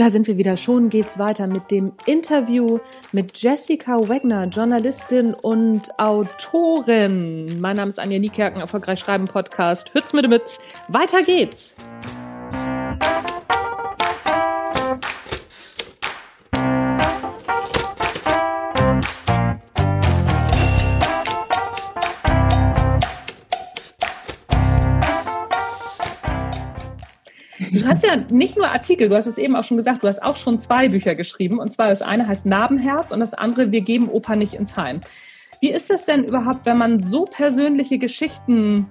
Da sind wir wieder. Schon geht's weiter mit dem Interview mit Jessica Wagner, Journalistin und Autorin. Mein Name ist Anja Niekerken, erfolgreich schreiben Podcast. Hütz mit Mütz. Weiter geht's. Du schreibst ja nicht nur Artikel, du hast es eben auch schon gesagt, du hast auch schon zwei Bücher geschrieben. Und zwar das eine heißt Narbenherz und das andere Wir geben Opa nicht ins Heim. Wie ist das denn überhaupt, wenn man so persönliche Geschichten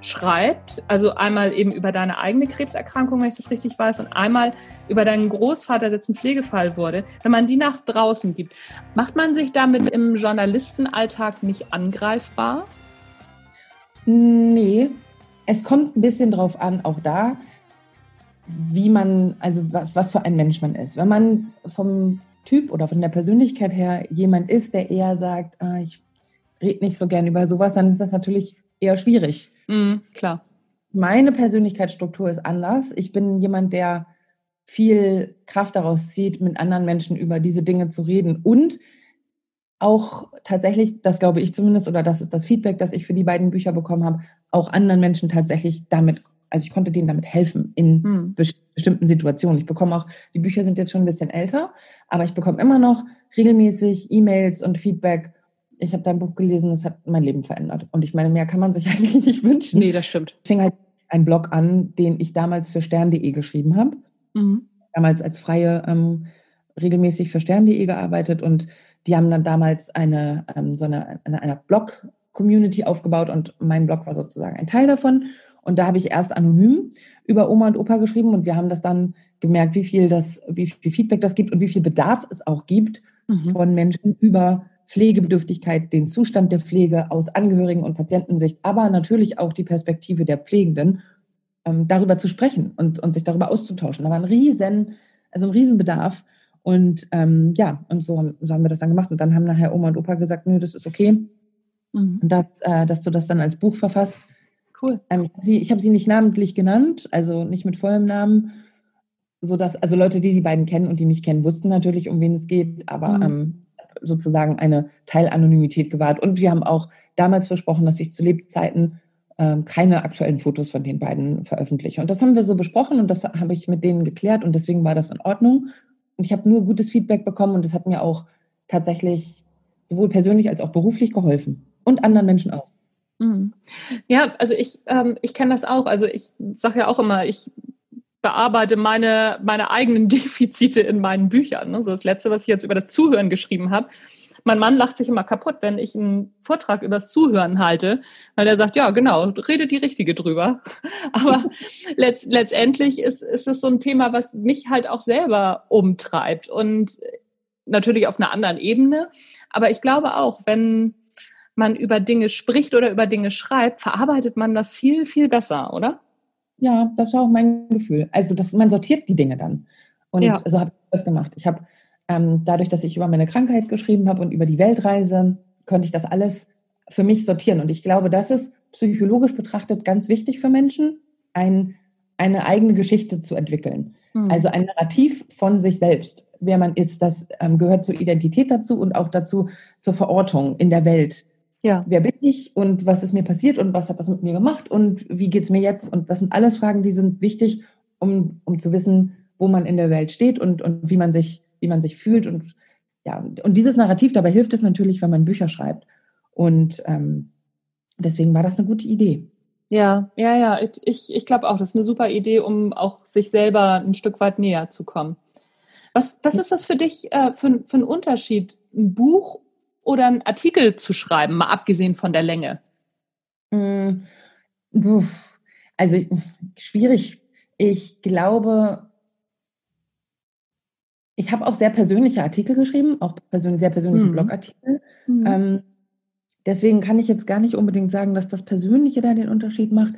schreibt? Also einmal eben über deine eigene Krebserkrankung, wenn ich das richtig weiß, und einmal über deinen Großvater, der zum Pflegefall wurde. Wenn man die nach draußen gibt, macht man sich damit im Journalistenalltag nicht angreifbar? Nee, es kommt ein bisschen drauf an, auch da wie man, also was, was für ein Mensch man ist. Wenn man vom Typ oder von der Persönlichkeit her jemand ist, der eher sagt, ah, ich rede nicht so gern über sowas, dann ist das natürlich eher schwierig. Mhm, klar. Meine Persönlichkeitsstruktur ist anders. Ich bin jemand, der viel Kraft daraus zieht, mit anderen Menschen über diese Dinge zu reden und auch tatsächlich, das glaube ich zumindest, oder das ist das Feedback, das ich für die beiden Bücher bekommen habe, auch anderen Menschen tatsächlich damit also ich konnte denen damit helfen in hm. bestimmten Situationen. Ich bekomme auch, die Bücher sind jetzt schon ein bisschen älter, aber ich bekomme immer noch regelmäßig E-Mails und Feedback. Ich habe dein Buch gelesen, das hat mein Leben verändert. Und ich meine, mehr kann man sich eigentlich nicht wünschen. Nee, das stimmt. Ich fing halt einen Blog an, den ich damals für stern.de geschrieben habe. Mhm. Damals als Freie ähm, regelmäßig für stern.de gearbeitet und die haben dann damals eine, ähm, so eine, eine, eine Blog-Community aufgebaut und mein Blog war sozusagen ein Teil davon. Und da habe ich erst anonym über Oma und Opa geschrieben und wir haben das dann gemerkt, wie viel das, wie viel Feedback das gibt und wie viel Bedarf es auch gibt mhm. von Menschen über Pflegebedürftigkeit, den Zustand der Pflege aus Angehörigen- und Patientensicht, aber natürlich auch die Perspektive der Pflegenden, ähm, darüber zu sprechen und, und sich darüber auszutauschen. Da war ein riesen, also ein Riesenbedarf. Und ähm, ja, und so haben, so haben wir das dann gemacht. Und dann haben nachher Oma und Opa gesagt, nö, das ist okay, mhm. dass, äh, dass du das dann als Buch verfasst. Cool. Ähm, ich habe sie, hab sie nicht namentlich genannt, also nicht mit vollem Namen, sodass, also Leute, die die beiden kennen und die mich kennen, wussten natürlich, um wen es geht, aber mhm. ähm, sozusagen eine Teilanonymität gewahrt. Und wir haben auch damals versprochen, dass ich zu Lebzeiten ähm, keine aktuellen Fotos von den beiden veröffentliche. Und das haben wir so besprochen und das habe ich mit denen geklärt und deswegen war das in Ordnung. Und ich habe nur gutes Feedback bekommen und das hat mir auch tatsächlich sowohl persönlich als auch beruflich geholfen. Und anderen Menschen auch. Mhm. Ja, also ich, ähm, ich kenne das auch. Also ich sage ja auch immer, ich bearbeite meine, meine eigenen Defizite in meinen Büchern. Ne? So das Letzte, was ich jetzt über das Zuhören geschrieben habe. Mein Mann lacht sich immer kaputt, wenn ich einen Vortrag über das Zuhören halte, weil er sagt, ja, genau, rede die Richtige drüber. Aber letzt, letztendlich ist, ist es so ein Thema, was mich halt auch selber umtreibt und natürlich auf einer anderen Ebene. Aber ich glaube auch, wenn, man über Dinge spricht oder über Dinge schreibt, verarbeitet man das viel, viel besser, oder? Ja, das war auch mein Gefühl. Also das, man sortiert die Dinge dann. Und ja. so habe ich das gemacht. Ich habe ähm, dadurch, dass ich über meine Krankheit geschrieben habe und über die Weltreise, konnte ich das alles für mich sortieren. Und ich glaube, das ist psychologisch betrachtet ganz wichtig für Menschen, ein, eine eigene Geschichte zu entwickeln. Hm. Also ein Narrativ von sich selbst, wer man ist. Das ähm, gehört zur Identität dazu und auch dazu zur Verortung in der Welt. Ja. Wer bin ich und was ist mir passiert und was hat das mit mir gemacht und wie geht es mir jetzt? Und das sind alles Fragen, die sind wichtig, um, um zu wissen, wo man in der Welt steht und, und wie man sich, wie man sich fühlt. Und ja, und dieses Narrativ, dabei hilft es natürlich, wenn man Bücher schreibt. Und ähm, deswegen war das eine gute Idee. Ja, ja, ja. Ich, ich glaube auch, das ist eine super Idee, um auch sich selber ein Stück weit näher zu kommen. Was, was ist das für dich äh, für, für ein Unterschied, ein Buch oder einen Artikel zu schreiben, mal abgesehen von der Länge? Mm, also schwierig. Ich glaube, ich habe auch sehr persönliche Artikel geschrieben, auch sehr persönliche mhm. Blogartikel. Mhm. Ähm, deswegen kann ich jetzt gar nicht unbedingt sagen, dass das Persönliche da den Unterschied macht.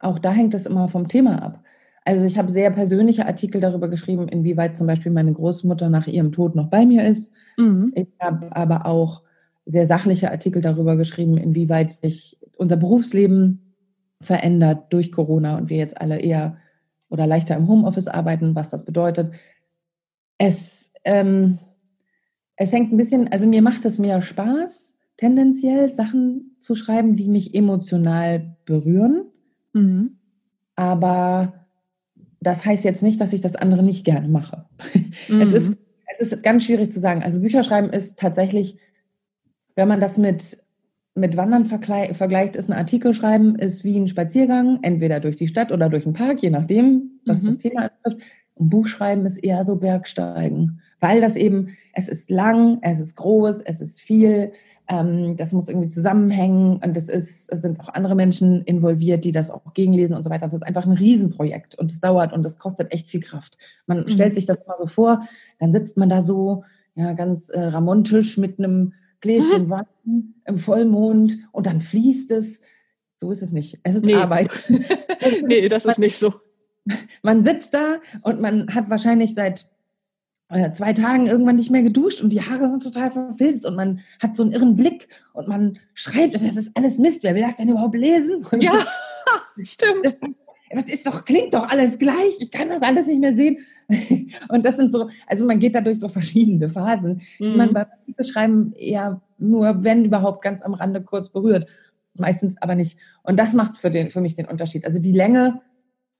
Auch da hängt es immer vom Thema ab. Also ich habe sehr persönliche Artikel darüber geschrieben, inwieweit zum Beispiel meine Großmutter nach ihrem Tod noch bei mir ist. Mhm. Ich habe aber auch sehr sachliche Artikel darüber geschrieben, inwieweit sich unser Berufsleben verändert durch Corona und wir jetzt alle eher oder leichter im Homeoffice arbeiten, was das bedeutet. Es, ähm, es hängt ein bisschen, also mir macht es mehr Spaß, tendenziell Sachen zu schreiben, die mich emotional berühren. Mhm. Aber das heißt jetzt nicht, dass ich das andere nicht gerne mache. Mhm. Es, ist, es ist ganz schwierig zu sagen. Also Bücherschreiben ist tatsächlich, wenn man das mit, mit Wandern vergleicht, ist ein Artikel schreiben, ist wie ein Spaziergang, entweder durch die Stadt oder durch den Park, je nachdem, was mhm. das Thema ist. Und Buchschreiben ist eher so Bergsteigen, weil das eben, es ist lang, es ist groß, es ist viel, ähm, das muss irgendwie zusammenhängen und es, ist, es sind auch andere Menschen involviert, die das auch gegenlesen und so weiter. Das ist einfach ein Riesenprojekt und es dauert und es kostet echt viel Kraft. Man mhm. stellt sich das immer so vor, dann sitzt man da so ja, ganz äh, ramontisch mit einem Gläschen mhm. Wein im Vollmond und dann fließt es. So ist es nicht. Es ist nee. Arbeit. nee, das ist nicht so. Man sitzt da und man hat wahrscheinlich seit äh, zwei Tagen irgendwann nicht mehr geduscht und die Haare sind total verfilzt und man hat so einen irren Blick und man schreibt und das ist alles Mist. Wer will das denn überhaupt lesen? Ja, stimmt. Das ist doch, klingt doch alles gleich. Ich kann das alles nicht mehr sehen. Und das sind so, also man geht da durch so verschiedene Phasen, die mhm. man beim Schreiben eher nur, wenn überhaupt, ganz am Rande kurz berührt. Meistens aber nicht. Und das macht für, den, für mich den Unterschied. Also die Länge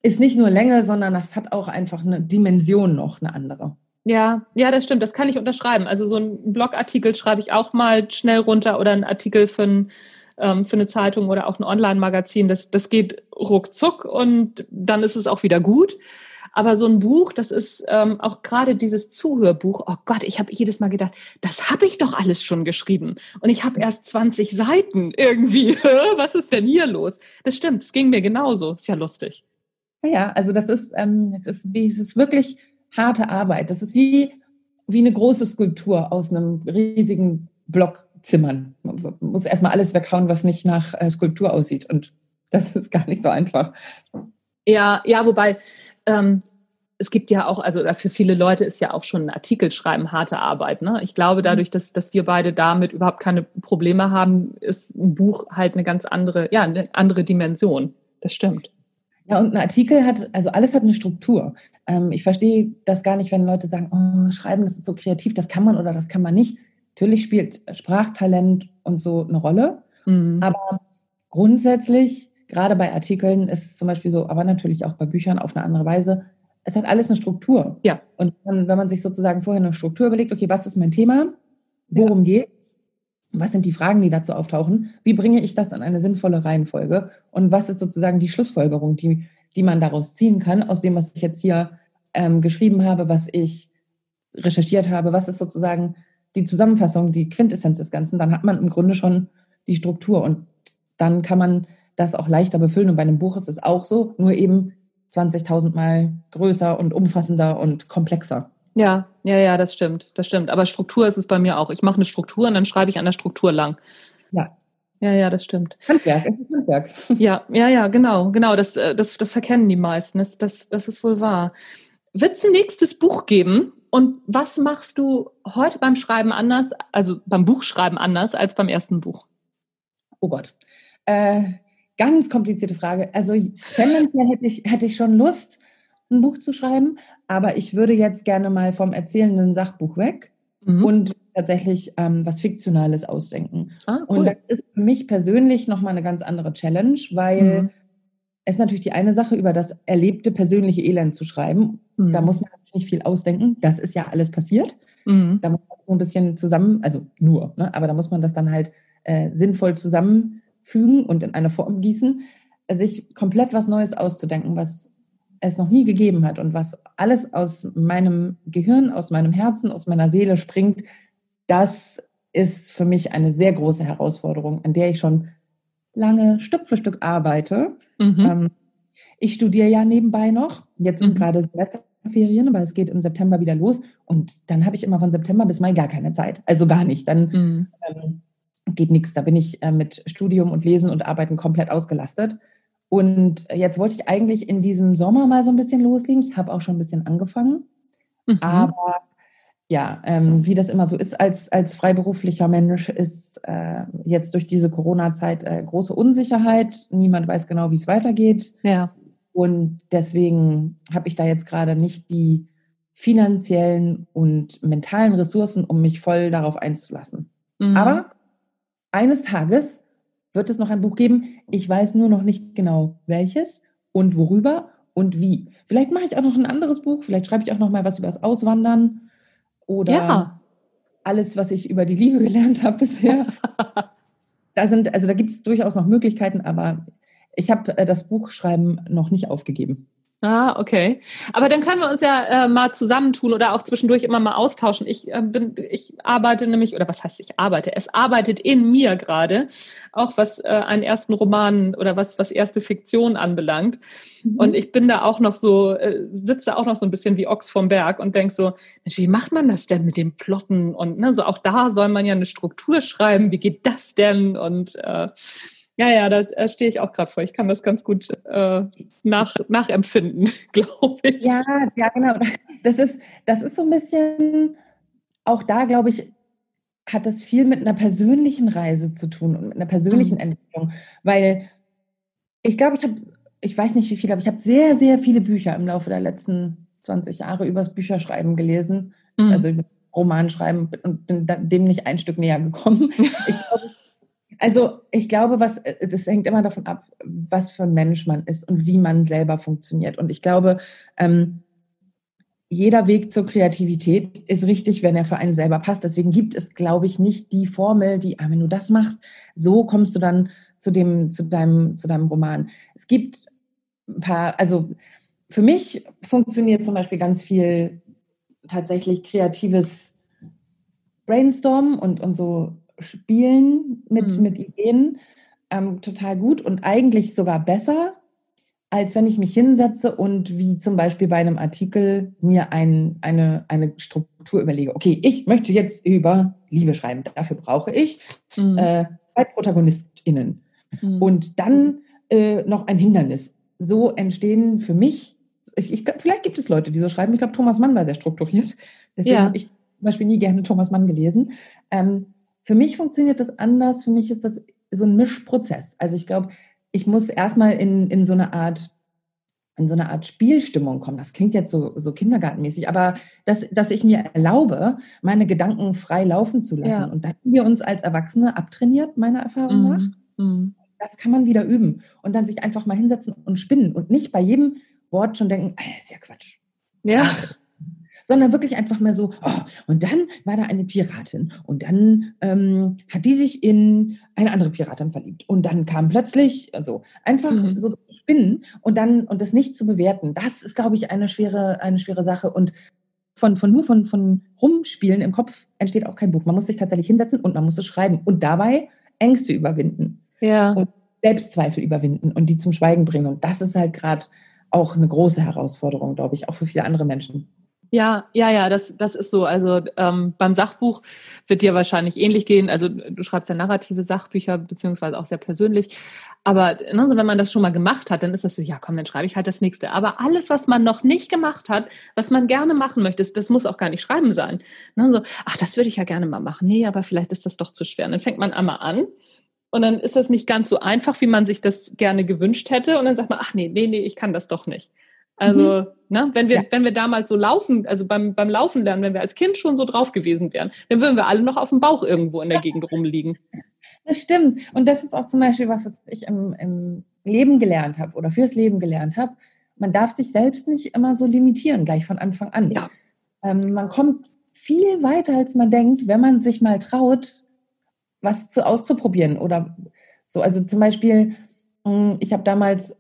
ist nicht nur Länge, sondern das hat auch einfach eine Dimension noch, eine andere. Ja, ja, das stimmt. Das kann ich unterschreiben. Also so ein Blogartikel schreibe ich auch mal schnell runter oder ein Artikel für, ein, ähm, für eine Zeitung oder auch ein Online-Magazin. Das, das geht ruckzuck und dann ist es auch wieder gut. Aber so ein Buch, das ist ähm, auch gerade dieses Zuhörbuch. Oh Gott, ich habe jedes Mal gedacht, das habe ich doch alles schon geschrieben. Und ich habe erst 20 Seiten irgendwie. Was ist denn hier los? Das stimmt, es ging mir genauso. Ist ja lustig. Ja, also das ist, ähm, es ist, es ist wirklich harte Arbeit. Das ist wie, wie eine große Skulptur aus einem riesigen Block zimmern. Man muss erstmal alles weghauen, was nicht nach äh, Skulptur aussieht. Und das ist gar nicht so einfach. Ja, ja, wobei ähm, es gibt ja auch, also für viele Leute ist ja auch schon ein Artikel schreiben harte Arbeit. Ne? Ich glaube, dadurch, dass, dass wir beide damit überhaupt keine Probleme haben, ist ein Buch halt eine ganz andere, ja, eine andere Dimension. Das stimmt. Ja, und ein Artikel hat, also alles hat eine Struktur. Ähm, ich verstehe das gar nicht, wenn Leute sagen, oh, schreiben, das ist so kreativ, das kann man oder das kann man nicht. Natürlich spielt Sprachtalent und so eine Rolle. Mhm. Aber grundsätzlich, gerade bei Artikeln, ist es zum Beispiel so, aber natürlich auch bei Büchern auf eine andere Weise, es hat alles eine Struktur. Ja. Und wenn man sich sozusagen vorher eine Struktur überlegt, okay, was ist mein Thema? Worum ja. geht's? Was sind die Fragen, die dazu auftauchen? Wie bringe ich das in eine sinnvolle Reihenfolge? Und was ist sozusagen die Schlussfolgerung, die, die man daraus ziehen kann, aus dem, was ich jetzt hier ähm, geschrieben habe, was ich recherchiert habe? Was ist sozusagen die Zusammenfassung, die Quintessenz des Ganzen? Dann hat man im Grunde schon die Struktur und dann kann man das auch leichter befüllen. Und bei einem Buch ist es auch so, nur eben 20.000 Mal größer und umfassender und komplexer. Ja, ja, ja, das stimmt, das stimmt. Aber Struktur ist es bei mir auch. Ich mache eine Struktur und dann schreibe ich an der Struktur lang. Ja. Ja, ja, das stimmt. Handwerk, es ist Handwerk. Ja, ja, ja, genau, genau. Das, äh, das, das verkennen die meisten. Das, das, das ist wohl wahr. Wird es ein nächstes Buch geben? Und was machst du heute beim Schreiben anders, also beim Buchschreiben anders als beim ersten Buch? Oh Gott. Äh, ganz komplizierte Frage. Also tendenziell hätte ich, hätte ich schon Lust, ein Buch zu schreiben, aber ich würde jetzt gerne mal vom erzählenden Sachbuch weg mhm. und tatsächlich ähm, was Fiktionales ausdenken. Ah, cool. Und das ist für mich persönlich nochmal eine ganz andere Challenge, weil mhm. es natürlich die eine Sache, über das erlebte persönliche Elend zu schreiben. Mhm. Da muss man nicht viel ausdenken. Das ist ja alles passiert. Mhm. Da muss man so ein bisschen zusammen, also nur, ne, aber da muss man das dann halt äh, sinnvoll zusammenfügen und in eine Form gießen, sich komplett was Neues auszudenken, was es noch nie gegeben hat und was alles aus meinem Gehirn, aus meinem Herzen, aus meiner Seele springt, das ist für mich eine sehr große Herausforderung, an der ich schon lange Stück für Stück arbeite. Mhm. Ähm, ich studiere ja nebenbei noch. Jetzt sind mhm. gerade Semesterferien, aber es geht im September wieder los. Und dann habe ich immer von September bis Mai gar keine Zeit. Also gar nicht. Dann mhm. ähm, geht nichts. Da bin ich äh, mit Studium und Lesen und Arbeiten komplett ausgelastet. Und jetzt wollte ich eigentlich in diesem Sommer mal so ein bisschen loslegen. Ich habe auch schon ein bisschen angefangen. Mhm. Aber ja, ähm, wie das immer so ist als, als freiberuflicher Mensch, ist äh, jetzt durch diese Corona-Zeit äh, große Unsicherheit. Niemand weiß genau, wie es weitergeht. Ja. Und deswegen habe ich da jetzt gerade nicht die finanziellen und mentalen Ressourcen, um mich voll darauf einzulassen. Mhm. Aber eines Tages wird es noch ein Buch geben. Ich weiß nur noch nicht genau welches und worüber und wie. Vielleicht mache ich auch noch ein anderes Buch. Vielleicht schreibe ich auch noch mal was über das Auswandern oder ja. alles, was ich über die Liebe gelernt habe bisher. da sind, also da gibt es durchaus noch Möglichkeiten, aber ich habe äh, das Buchschreiben noch nicht aufgegeben. Ah, okay. Aber dann können wir uns ja äh, mal zusammentun oder auch zwischendurch immer mal austauschen. Ich äh, bin, ich arbeite nämlich, oder was heißt ich arbeite? Es arbeitet in mir gerade, auch was äh, einen ersten Roman oder was, was erste Fiktion anbelangt. Mhm. Und ich bin da auch noch so, äh, sitze auch noch so ein bisschen wie Ochs vom Berg und denk so, Mensch, wie macht man das denn mit dem Plotten? Und ne, so auch da soll man ja eine Struktur schreiben. Wie geht das denn? Und äh, ja, ja, da äh, stehe ich auch gerade vor. Ich kann das ganz gut äh, nach, nachempfinden, glaube ich. Ja, ja, genau. Das ist, das ist so ein bisschen, auch da, glaube ich, hat das viel mit einer persönlichen Reise zu tun und mit einer persönlichen mhm. Entwicklung. Weil ich glaube, ich habe, ich weiß nicht wie viele, aber ich habe sehr, sehr viele Bücher im Laufe der letzten 20 Jahre übers Bücherschreiben gelesen. Mhm. Also Romanschreiben und bin dem nicht ein Stück näher gekommen. Ich glaube, also ich glaube, was äh, das hängt immer davon ab, was für ein Mensch man ist und wie man selber funktioniert. Und ich glaube, ähm, jeder Weg zur Kreativität ist richtig, wenn er für einen selber passt. Deswegen gibt es, glaube ich, nicht die Formel, die, ah, wenn du das machst, so kommst du dann zu dem, zu deinem, zu deinem Roman. Es gibt ein paar, also für mich funktioniert zum Beispiel ganz viel tatsächlich kreatives Brainstormen und, und so Spielen mit, mhm. mit Ideen ähm, total gut und eigentlich sogar besser, als wenn ich mich hinsetze und wie zum Beispiel bei einem Artikel mir ein, eine, eine Struktur überlege. Okay, ich möchte jetzt über Liebe schreiben. Dafür brauche ich mhm. äh, zwei ProtagonistInnen. Mhm. Und dann äh, noch ein Hindernis. So entstehen für mich, ich, ich, vielleicht gibt es Leute, die so schreiben. Ich glaube, Thomas Mann war sehr strukturiert. Deswegen ja. habe ich zum Beispiel nie gerne Thomas Mann gelesen. Ähm, für mich funktioniert das anders. Für mich ist das so ein Mischprozess. Also ich glaube, ich muss erstmal in, in so eine Art in so eine Art Spielstimmung kommen. Das klingt jetzt so, so kindergartenmäßig, aber dass, dass ich mir erlaube, meine Gedanken frei laufen zu lassen. Ja. Und das haben wir uns als Erwachsene abtrainiert, meiner Erfahrung nach. Mm. Das kann man wieder üben und dann sich einfach mal hinsetzen und spinnen und nicht bei jedem Wort schon denken, ah, ist ja Quatsch. Ja sondern wirklich einfach mal so, oh, und dann war da eine Piratin und dann ähm, hat die sich in eine andere Piratin verliebt und dann kam plötzlich, also einfach mhm. so spinnen und dann und das nicht zu bewerten, das ist, glaube ich, eine schwere, eine schwere Sache und von, von nur von, von Rumspielen im Kopf entsteht auch kein Buch. Man muss sich tatsächlich hinsetzen und man muss es schreiben und dabei Ängste überwinden. Ja. Und Selbstzweifel überwinden und die zum Schweigen bringen. Und das ist halt gerade auch eine große Herausforderung, glaube ich, auch für viele andere Menschen. Ja, ja, ja, das, das ist so. Also ähm, beim Sachbuch wird dir wahrscheinlich ähnlich gehen. Also du schreibst ja narrative Sachbücher, beziehungsweise auch sehr persönlich. Aber ne, so, wenn man das schon mal gemacht hat, dann ist das so, ja komm, dann schreibe ich halt das nächste. Aber alles, was man noch nicht gemacht hat, was man gerne machen möchte, das, muss auch gar nicht schreiben sein. Ne, so, ach, das würde ich ja gerne mal machen. Nee, aber vielleicht ist das doch zu schwer. Und dann fängt man einmal an. Und dann ist das nicht ganz so einfach, wie man sich das gerne gewünscht hätte. Und dann sagt man, ach nee, nee, nee, ich kann das doch nicht. Also, mhm. ne, wenn wir, ja. wenn wir damals so laufen, also beim, beim Laufen lernen, wenn wir als Kind schon so drauf gewesen wären, dann würden wir alle noch auf dem Bauch irgendwo in der Gegend rumliegen. Das stimmt. Und das ist auch zum Beispiel was, was ich im, im Leben gelernt habe oder fürs Leben gelernt habe. Man darf sich selbst nicht immer so limitieren, gleich von Anfang an. Ja. Ähm, man kommt viel weiter, als man denkt, wenn man sich mal traut, was zu auszuprobieren oder so. Also zum Beispiel, hm, ich habe damals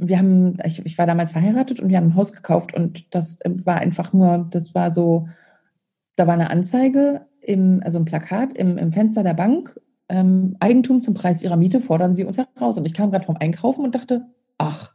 wir haben, ich, ich war damals verheiratet und wir haben ein Haus gekauft und das war einfach nur, das war so, da war eine Anzeige, im, also ein Plakat im, im Fenster der Bank, ähm, Eigentum zum Preis ihrer Miete fordern sie uns heraus. Und ich kam gerade vom Einkaufen und dachte, ach,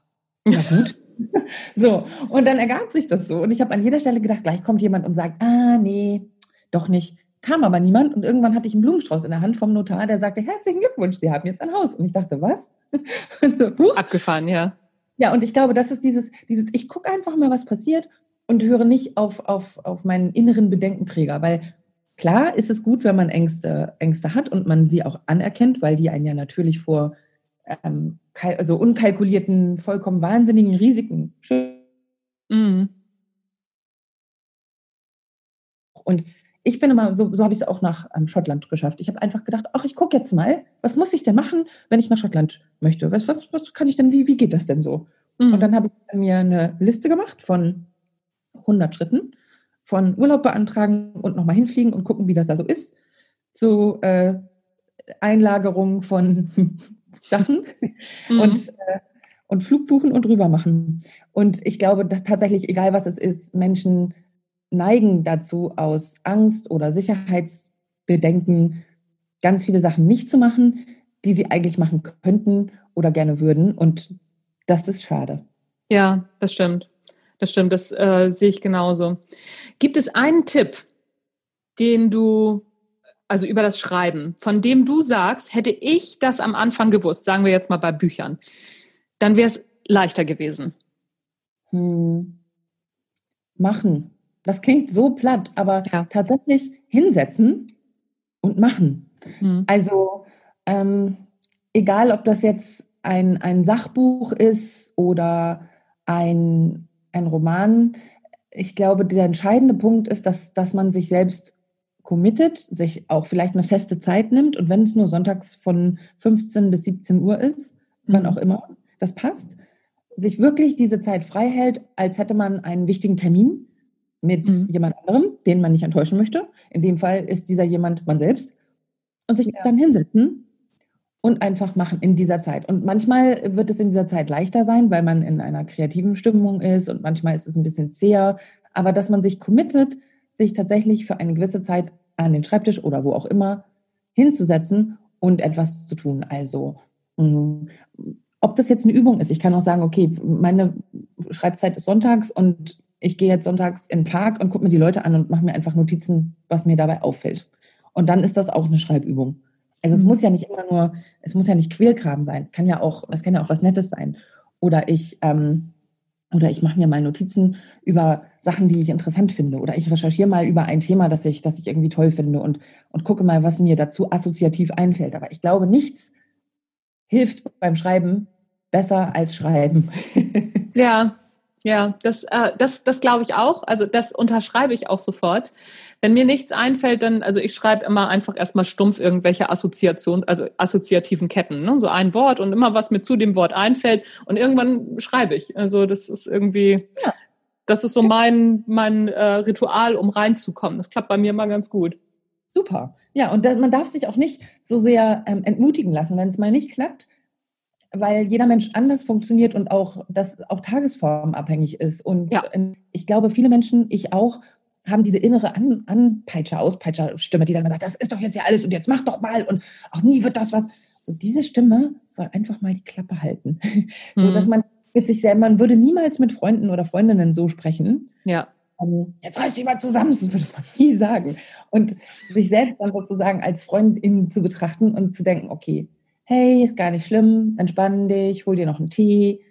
na gut. so, und dann ergab sich das so. Und ich habe an jeder Stelle gedacht, gleich kommt jemand und sagt, ah, nee, doch nicht. Kam aber niemand und irgendwann hatte ich einen Blumenstrauß in der Hand vom Notar, der sagte, herzlichen Glückwunsch, Sie haben jetzt ein Haus. Und ich dachte, was? so, Abgefahren, ja. Ja, und ich glaube, das ist dieses, dieses, ich gucke einfach mal, was passiert und höre nicht auf, auf, auf meinen inneren Bedenkenträger, weil klar ist es gut, wenn man Ängste, Ängste hat und man sie auch anerkennt, weil die einen ja natürlich vor ähm, also unkalkulierten, vollkommen wahnsinnigen Risiken schützen. Mhm. Und ich bin immer, so, so habe ich es auch nach ähm, Schottland geschafft. Ich habe einfach gedacht, ach, ich gucke jetzt mal, was muss ich denn machen, wenn ich nach Schottland möchte? Was, was, was kann ich denn, wie, wie geht das denn so? Mhm. Und dann habe ich mir eine Liste gemacht von 100 Schritten, von Urlaub beantragen und nochmal hinfliegen und gucken, wie das da so ist, zu äh, Einlagerung von Sachen mhm. und, äh, und Flug buchen und rüber machen. Und ich glaube, dass tatsächlich, egal was es ist, Menschen neigen dazu, aus Angst oder Sicherheitsbedenken ganz viele Sachen nicht zu machen, die sie eigentlich machen könnten oder gerne würden. Und das ist schade. Ja, das stimmt. Das stimmt, das äh, sehe ich genauso. Gibt es einen Tipp, den du, also über das Schreiben, von dem du sagst, hätte ich das am Anfang gewusst, sagen wir jetzt mal bei Büchern, dann wäre es leichter gewesen? Hm. Machen. Das klingt so platt, aber ja. tatsächlich hinsetzen und machen. Mhm. Also ähm, egal, ob das jetzt ein, ein Sachbuch ist oder ein, ein Roman, ich glaube, der entscheidende Punkt ist, dass, dass man sich selbst committet, sich auch vielleicht eine feste Zeit nimmt und wenn es nur sonntags von 15 bis 17 Uhr ist, mhm. wann auch immer, das passt, sich wirklich diese Zeit frei hält, als hätte man einen wichtigen Termin mit mhm. jemand anderem, den man nicht enttäuschen möchte. In dem Fall ist dieser jemand man selbst. Und sich ja. dann hinsetzen und einfach machen in dieser Zeit. Und manchmal wird es in dieser Zeit leichter sein, weil man in einer kreativen Stimmung ist und manchmal ist es ein bisschen zäher. Aber dass man sich committet, sich tatsächlich für eine gewisse Zeit an den Schreibtisch oder wo auch immer hinzusetzen und etwas zu tun. Also, mm, ob das jetzt eine Übung ist, ich kann auch sagen, okay, meine Schreibzeit ist sonntags und ich gehe jetzt sonntags in den Park und gucke mir die Leute an und mache mir einfach Notizen, was mir dabei auffällt. Und dann ist das auch eine Schreibübung. Also es mhm. muss ja nicht immer nur, es muss ja nicht Quälkram sein. Es kann ja auch, es kann ja auch was Nettes sein. Oder ich, ähm, oder ich mache mir mal Notizen über Sachen, die ich interessant finde. Oder ich recherchiere mal über ein Thema, das ich, das ich irgendwie toll finde und, und gucke mal, was mir dazu assoziativ einfällt. Aber ich glaube, nichts hilft beim Schreiben besser als Schreiben. Ja, ja, das, äh, das, das glaube ich auch. Also das unterschreibe ich auch sofort. Wenn mir nichts einfällt, dann, also ich schreibe immer einfach erstmal stumpf irgendwelche Assoziationen, also assoziativen Ketten, ne? so ein Wort und immer was mir zu dem Wort einfällt und irgendwann schreibe ich. Also das ist irgendwie, ja. das ist so mein, mein äh, Ritual, um reinzukommen. Das klappt bei mir immer ganz gut. Super. Ja, und da, man darf sich auch nicht so sehr ähm, entmutigen lassen, wenn es mal nicht klappt weil jeder Mensch anders funktioniert und auch das auch tagesformabhängig ist. Und ja. ich glaube, viele Menschen, ich auch, haben diese innere An Anpeitscher, Auspeitscher-Stimme, die dann sagt, das ist doch jetzt ja alles und jetzt mach doch mal und auch nie wird das was. So diese Stimme soll einfach mal die Klappe halten. so, mhm. dass man mit sich selber, man würde niemals mit Freunden oder Freundinnen so sprechen. Ja. Um, ähm, jetzt reiß dich mal zusammen, das würde man nie sagen. Und sich selbst dann sozusagen als Freundin zu betrachten und zu denken, okay, hey, ist gar nicht schlimm, entspann dich, hol dir noch einen Tee,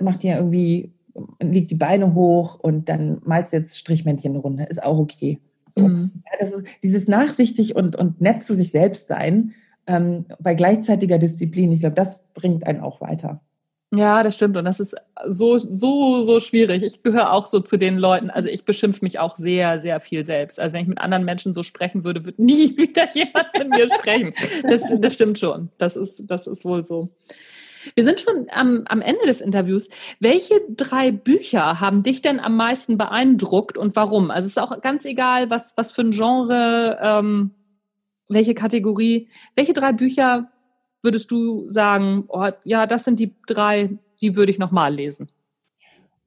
mach dir irgendwie, leg die Beine hoch und dann malst jetzt Strichmännchen eine Runde, ist auch okay. So. Mhm. Ja, das ist dieses nachsichtig und, und nett zu sich selbst sein, ähm, bei gleichzeitiger Disziplin, ich glaube, das bringt einen auch weiter. Ja, das stimmt. Und das ist so, so, so schwierig. Ich gehöre auch so zu den Leuten, also ich beschimpfe mich auch sehr, sehr viel selbst. Also wenn ich mit anderen Menschen so sprechen würde, würde nie wieder jemand mit mir sprechen. Das, das stimmt schon. Das ist, das ist wohl so. Wir sind schon am, am Ende des Interviews. Welche drei Bücher haben dich denn am meisten beeindruckt und warum? Also es ist auch ganz egal, was, was für ein Genre, ähm, welche Kategorie. Welche drei Bücher würdest du sagen, oh, ja, das sind die drei, die würde ich nochmal lesen?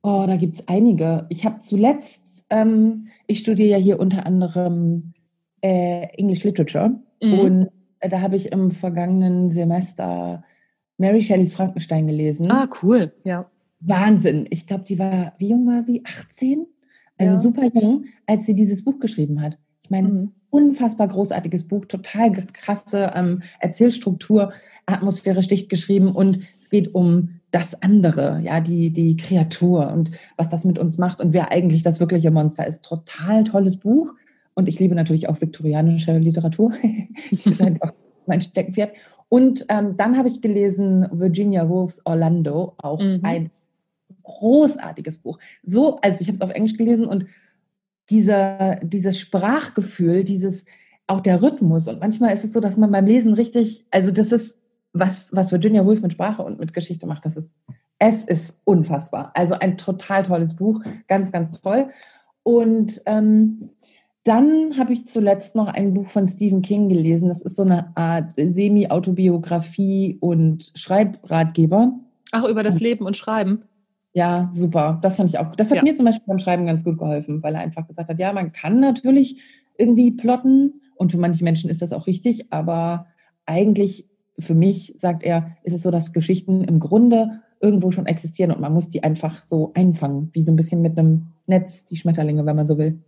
Oh, da gibt es einige. Ich habe zuletzt, ähm, ich studiere ja hier unter anderem äh, English Literature mhm. und äh, da habe ich im vergangenen Semester Mary Shelleys Frankenstein gelesen. Ah, cool, ja. Wahnsinn. Ich glaube, die war, wie jung war sie? 18? Also ja. super jung, als sie dieses Buch geschrieben hat. Ich meine, mhm unfassbar großartiges Buch, total krasse ähm, Erzählstruktur, atmosphärisch dicht geschrieben und es geht um das andere, ja, die, die Kreatur und was das mit uns macht und wer eigentlich das wirkliche Monster ist. Total tolles Buch und ich liebe natürlich auch viktorianische Literatur. das ist einfach mein Steckenpferd. Und ähm, dann habe ich gelesen Virginia Woolf's Orlando, auch mhm. ein großartiges Buch. So, also ich habe es auf Englisch gelesen und dieser, dieses Sprachgefühl, dieses, auch der Rhythmus. Und manchmal ist es so, dass man beim Lesen richtig, also das ist, was, was Virginia Woolf mit Sprache und mit Geschichte macht, das ist, es ist unfassbar. Also ein total tolles Buch, ganz, ganz toll. Und ähm, dann habe ich zuletzt noch ein Buch von Stephen King gelesen. Das ist so eine Art Semi-Autobiografie und Schreibratgeber. Ach, über das Leben und Schreiben. Ja, super. Das fand ich auch. Das hat ja. mir zum Beispiel beim Schreiben ganz gut geholfen, weil er einfach gesagt hat, ja, man kann natürlich irgendwie plotten und für manche Menschen ist das auch richtig, aber eigentlich für mich, sagt er, ist es so, dass Geschichten im Grunde irgendwo schon existieren und man muss die einfach so einfangen, wie so ein bisschen mit einem Netz, die Schmetterlinge, wenn man so will.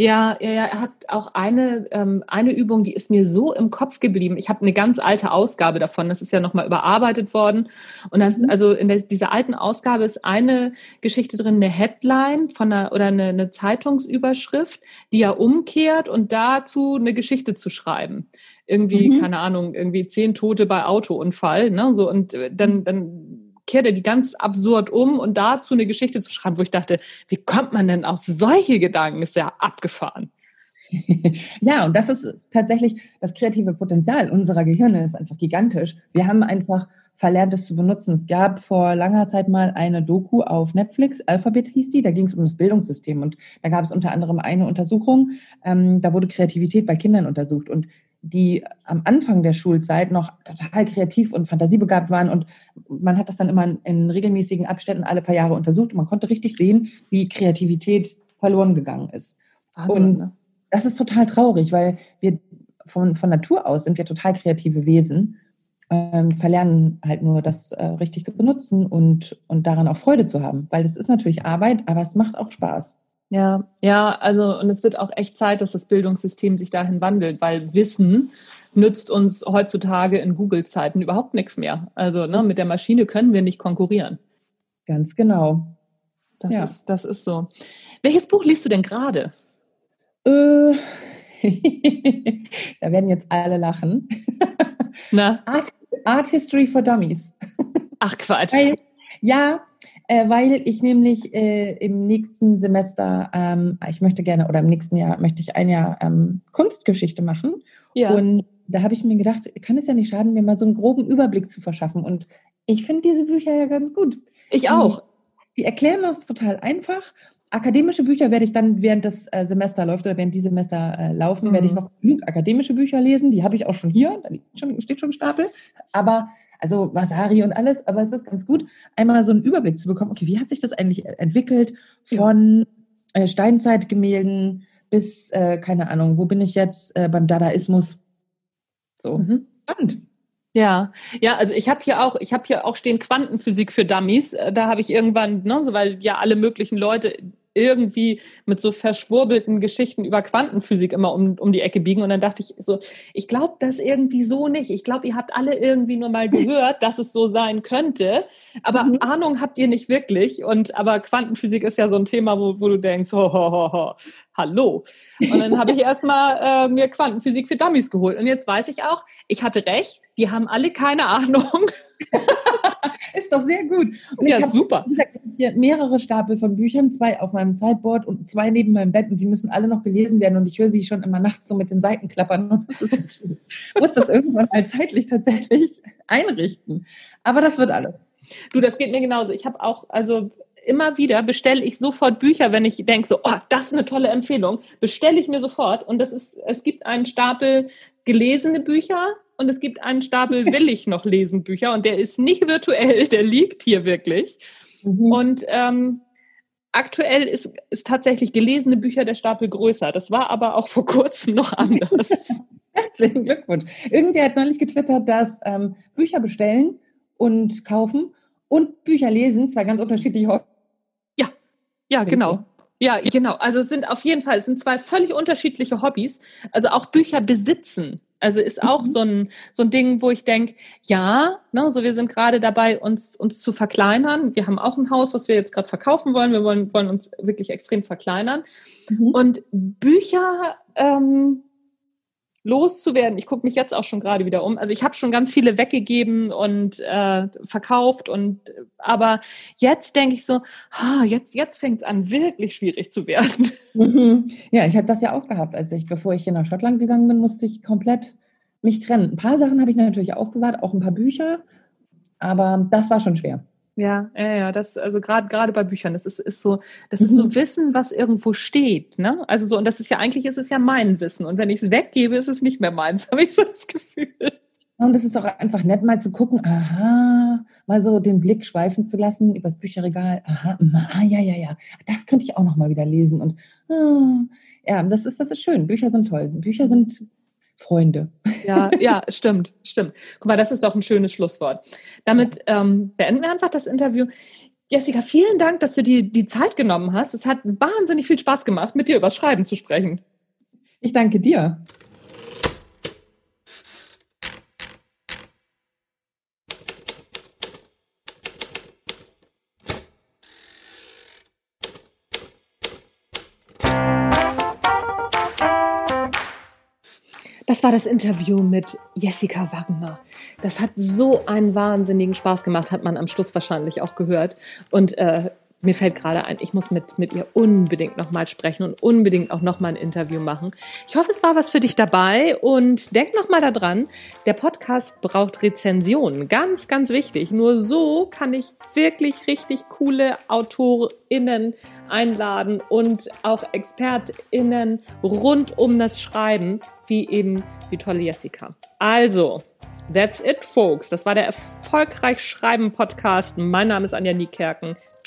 Ja, ja, ja, er hat auch eine, ähm, eine Übung, die ist mir so im Kopf geblieben. Ich habe eine ganz alte Ausgabe davon, das ist ja nochmal überarbeitet worden. Und das, mhm. also in der, dieser alten Ausgabe ist eine Geschichte drin, eine Headline von einer oder eine, eine Zeitungsüberschrift, die er umkehrt und dazu eine Geschichte zu schreiben irgendwie, mhm. keine Ahnung, irgendwie zehn Tote bei Autounfall, ne? So und äh, dann, dann kehrt er die ganz absurd um und dazu eine Geschichte zu schreiben, wo ich dachte, wie kommt man denn auf solche Gedanken? Ist ja abgefahren. Ja, und das ist tatsächlich das kreative Potenzial unserer Gehirne ist einfach gigantisch. Wir haben einfach verlernt, es zu benutzen. Es gab vor langer Zeit mal eine Doku auf Netflix, Alphabet hieß die, da ging es um das Bildungssystem und da gab es unter anderem eine Untersuchung, ähm, da wurde Kreativität bei Kindern untersucht und die am Anfang der Schulzeit noch total kreativ und fantasiebegabt waren. Und man hat das dann immer in regelmäßigen Abständen alle paar Jahre untersucht. Und man konnte richtig sehen, wie Kreativität verloren gegangen ist. Wahnsinn, und ne? das ist total traurig, weil wir von, von Natur aus sind wir total kreative Wesen, ähm, verlernen halt nur das äh, richtig zu benutzen und, und daran auch Freude zu haben. Weil es ist natürlich Arbeit, aber es macht auch Spaß. Ja, ja, also und es wird auch echt Zeit, dass das Bildungssystem sich dahin wandelt, weil Wissen nützt uns heutzutage in Google-Zeiten überhaupt nichts mehr. Also ne, mit der Maschine können wir nicht konkurrieren. Ganz genau. Das, ja. ist, das ist so. Welches Buch liest du denn gerade? Äh, da werden jetzt alle lachen. Na? Art, Art History for Dummies. Ach Quatsch. Weil, ja, äh, weil ich nämlich äh, im nächsten Semester, ähm, ich möchte gerne, oder im nächsten Jahr möchte ich ein Jahr ähm, Kunstgeschichte machen. Ja. Und da habe ich mir gedacht, kann es ja nicht schaden, mir mal so einen groben Überblick zu verschaffen. Und ich finde diese Bücher ja ganz gut. Ich auch. Die, die erklären das total einfach. Akademische Bücher werde ich dann, während das äh, Semester läuft oder während die Semester äh, laufen, mhm. werde ich mhm. noch genug akademische Bücher lesen. Die habe ich auch schon hier, da schon, steht schon ein Stapel. Aber also Vasari und alles, aber es ist ganz gut, einmal so einen Überblick zu bekommen, okay, wie hat sich das eigentlich entwickelt von äh, Steinzeitgemälden bis, äh, keine Ahnung, wo bin ich jetzt äh, beim Dadaismus? So, mhm. spannend. Ja, ja, also ich habe hier auch, ich habe hier auch stehen Quantenphysik für Dummies. Äh, da habe ich irgendwann, ne, so, weil ja alle möglichen Leute irgendwie mit so verschwurbelten Geschichten über Quantenphysik immer um, um die Ecke biegen. Und dann dachte ich so, ich glaube das irgendwie so nicht. Ich glaube, ihr habt alle irgendwie nur mal gehört, dass es so sein könnte. Aber mhm. Ahnung habt ihr nicht wirklich. Und aber Quantenphysik ist ja so ein Thema, wo, wo du denkst, ho, ho, ho, ho, hallo. Und dann habe ich erstmal äh, mir Quantenphysik für Dummies geholt. Und jetzt weiß ich auch, ich hatte recht, die haben alle keine Ahnung. ist doch sehr gut. Und ja, super. Hier mehrere Stapel von Büchern, zwei auf meinem Sideboard und zwei neben meinem Bett und die müssen alle noch gelesen werden und ich höre sie schon immer nachts so mit den Seiten klappern. ich muss das irgendwann mal zeitlich tatsächlich einrichten. Aber das wird alles. Du, das geht mir genauso. Ich habe auch, also immer wieder bestelle ich sofort Bücher, wenn ich denke, so, oh, das ist eine tolle Empfehlung, bestelle ich mir sofort. Und das ist, es gibt einen Stapel gelesene Bücher und es gibt einen Stapel will ich noch lesen Bücher und der ist nicht virtuell, der liegt hier wirklich. Mhm. Und ähm, aktuell ist, ist tatsächlich gelesene Bücher der Stapel größer. Das war aber auch vor kurzem noch anders. Herzlichen Glückwunsch. Irgendwer hat neulich getwittert, dass ähm, Bücher bestellen und kaufen und Bücher lesen zwei ganz unterschiedliche ja, genau. Ja, genau. Also es sind auf jeden Fall, es sind zwei völlig unterschiedliche Hobbys. Also auch Bücher besitzen. Also ist auch mhm. so ein so ein Ding, wo ich denke, ja, ne, so wir sind gerade dabei, uns uns zu verkleinern. Wir haben auch ein Haus, was wir jetzt gerade verkaufen wollen. Wir wollen wollen uns wirklich extrem verkleinern. Mhm. Und Bücher ähm, loszuwerden. Ich gucke mich jetzt auch schon gerade wieder um. Also ich habe schon ganz viele weggegeben und äh, verkauft und aber jetzt denke ich so, ah, jetzt jetzt fängt es an wirklich schwierig zu werden. Mhm. Ja, ich habe das ja auch gehabt, als ich bevor ich hier nach Schottland gegangen bin, musste ich komplett mich trennen. Ein paar Sachen habe ich natürlich aufbewahrt, auch ein paar Bücher, aber das war schon schwer. Ja, ja, ja, das, also gerade gerade bei Büchern, das ist, ist so, das ist so mhm. Wissen, was irgendwo steht, ne? Also so, und das ist ja, eigentlich ist es ja mein Wissen. Und wenn ich es weggebe, ist es nicht mehr meins, habe ich so das Gefühl. Und es ist auch einfach nett, mal zu gucken, aha, mal so den Blick schweifen zu lassen übers Bücherregal. Aha, ah, ja, ja, ja, das könnte ich auch noch mal wieder lesen. Und ah, ja, das ist, das ist schön. Bücher sind toll. Bücher sind Freunde. Ja, ja, stimmt, stimmt. Guck mal, das ist doch ein schönes Schlusswort. Damit ähm, beenden wir einfach das Interview. Jessica, vielen Dank, dass du dir die Zeit genommen hast. Es hat wahnsinnig viel Spaß gemacht, mit dir über Schreiben zu sprechen. Ich danke dir. Das war das Interview mit Jessica Wagner. Das hat so einen wahnsinnigen Spaß gemacht, hat man am Schluss wahrscheinlich auch gehört. Und äh, mir fällt gerade ein, ich muss mit, mit ihr unbedingt nochmal sprechen und unbedingt auch nochmal ein Interview machen. Ich hoffe, es war was für dich dabei und denk nochmal daran, der Podcast braucht Rezensionen. Ganz, ganz wichtig. Nur so kann ich wirklich richtig coole AutorInnen einladen und auch ExpertInnen rund um das Schreiben, wie eben die tolle Jessica. Also, that's it, folks. Das war der Erfolgreich Schreiben Podcast. Mein Name ist Anja Niekerken.